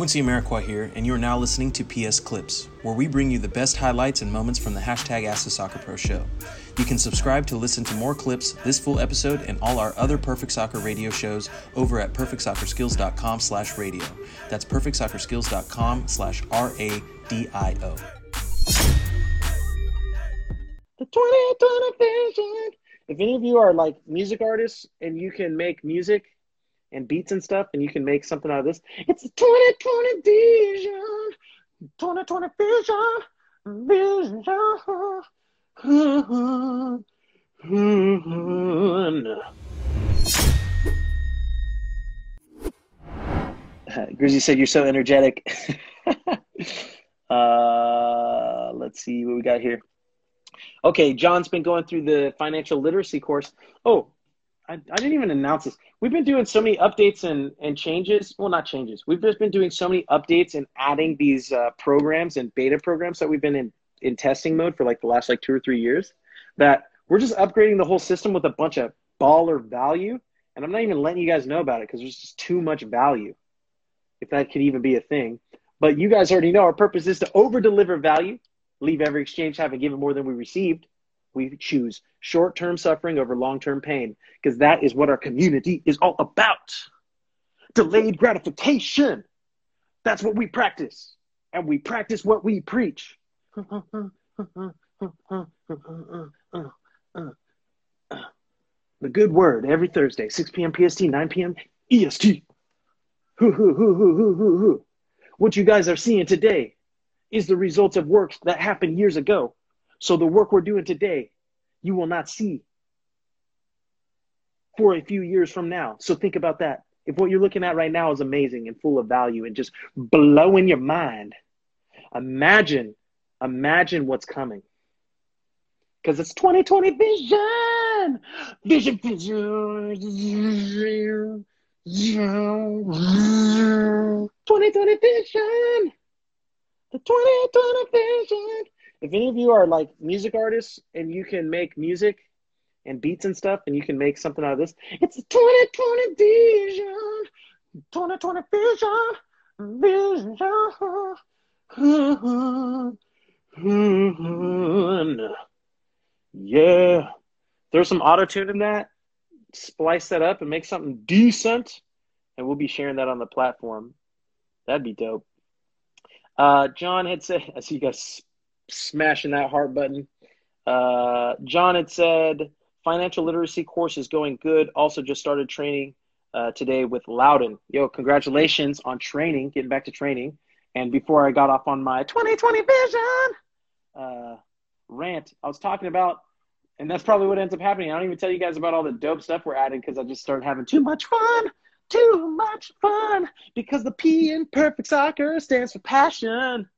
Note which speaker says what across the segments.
Speaker 1: Quincy Amarikwa here, and you are now listening to PS Clips, where we bring you the best highlights and moments from the hashtag Ask the Soccer Pro show. You can subscribe to listen to more clips, this full episode, and all our other Perfect Soccer radio shows over at perfectsoccerskills.com slash radio. That's perfectsoccerskills.com slash R-A-D-I-O.
Speaker 2: The 2020 vision. If any of you are like music artists and you can make music and beats and stuff and you can make something out of this, it's the 2020 vision. 2020 vision. Vision. Grizzy said you're so energetic. uh, let's see what we got here. Okay, John's been going through the financial literacy course. Oh, I, I, didn't even announce this. We've been doing so many updates and, and changes. Well, not changes. We've just been doing so many updates and adding these uh, programs and beta programs that we've been in, in testing mode for like the last like two or three years that we're just upgrading the whole system with a bunch of baller value. And I'm not even letting you guys know about it because there's just too much value, if that could even be a thing. But you guys already know our purpose is to over deliver value leave every exchange having given more than we received. We choose short term suffering over long term pain because that is what our community is all about. Delayed gratification. That's what we practice. And we practice what we preach. the good word every Thursday, 6 p.m. PST, 9 p.m. EST. What you guys are seeing today is the results of works that happened years ago. So the work we're doing today, you will not see for a few years from now. So think about that. If what you're looking at right now is amazing and full of value and just blowing your mind, imagine, imagine what's coming. Because it's 2020 vision. Vision, vision. 2020 vision the 2020 vision. If any of you are like music artists and you can make music and beats and stuff and you can make something out of this, it's the 2020 vision. 2020 vision. Vision. Yeah. Throw some auto tune in that, splice that up, and make something decent. And we'll be sharing that on the platform. That'd be dope. Uh, John had said, I see you guys smashing that heart button. Uh, John had said, financial literacy course is going good. Also, just started training uh, today with Loudon. Yo, congratulations on training, getting back to training. And before I got off on my 2020 vision uh, rant, I was talking about, and that's probably what ends up happening. I don't even tell you guys about all the dope stuff we're adding because I just started having too much fun too much fun because the P in perfect soccer stands for passion.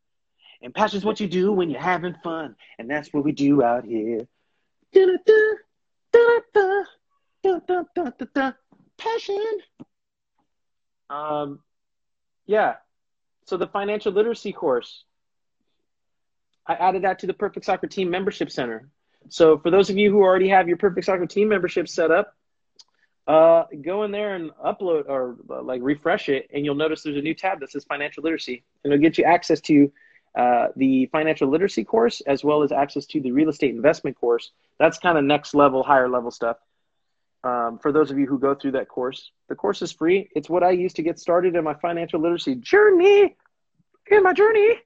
Speaker 2: And passion is what you do when you're having fun. And that's what we do out here. Da da da da da da da da da. Passion. Um, yeah. So the financial literacy course, I added that to the Perfect Soccer Team Membership Center. So for those of you who already have your Perfect Soccer Team membership set up, uh, go in there and upload or uh, like refresh it, and you'll notice there's a new tab that says financial literacy, and it'll get you access to uh, the financial literacy course as well as access to the real estate investment course. That's kind of next level, higher level stuff. Um, for those of you who go through that course, the course is free. It's what I use to get started in my financial literacy journey, in my journey,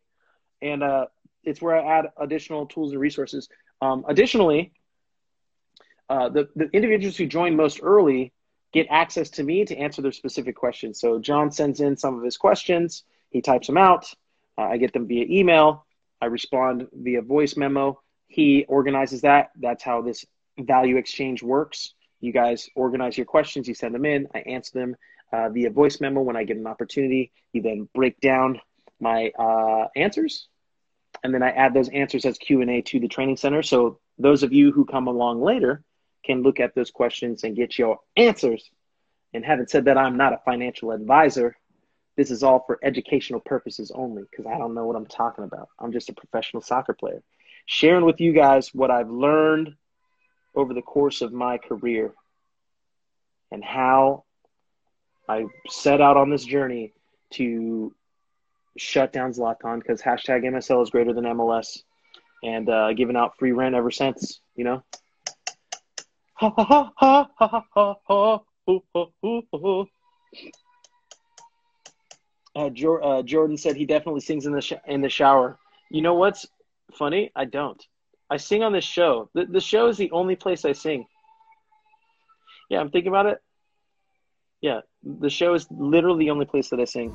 Speaker 2: and uh, it's where I add additional tools and resources. Um, additionally, uh, the, the individuals who join most early get access to me to answer their specific questions. So John sends in some of his questions, he types them out, uh, I get them via email, I respond via voice memo. He organizes that. That's how this value exchange works. You guys organize your questions, you send them in, I answer them uh, via voice memo when I get an opportunity. You then break down my uh, answers, and then I add those answers as Q and A to the training center. So those of you who come along later can look at those questions and get your answers. And having said that, I'm not a financial advisor. This is all for educational purposes only because I don't know what I'm talking about. I'm just a professional soccer player. Sharing with you guys what I've learned over the course of my career and how I set out on this journey to shut down Zlatan because hashtag MSL is greater than MLS and uh, giving out free rent ever since, you know? Ha ha ha ha ha ha ha ha uh, Jor- uh, Jordan said he definitely sings in the sh- in the shower. You know what's funny? I don't. I sing on this show. The, the show is the only place I sing. Yeah, I'm thinking about it. Yeah, the show is literally the only place that I sing.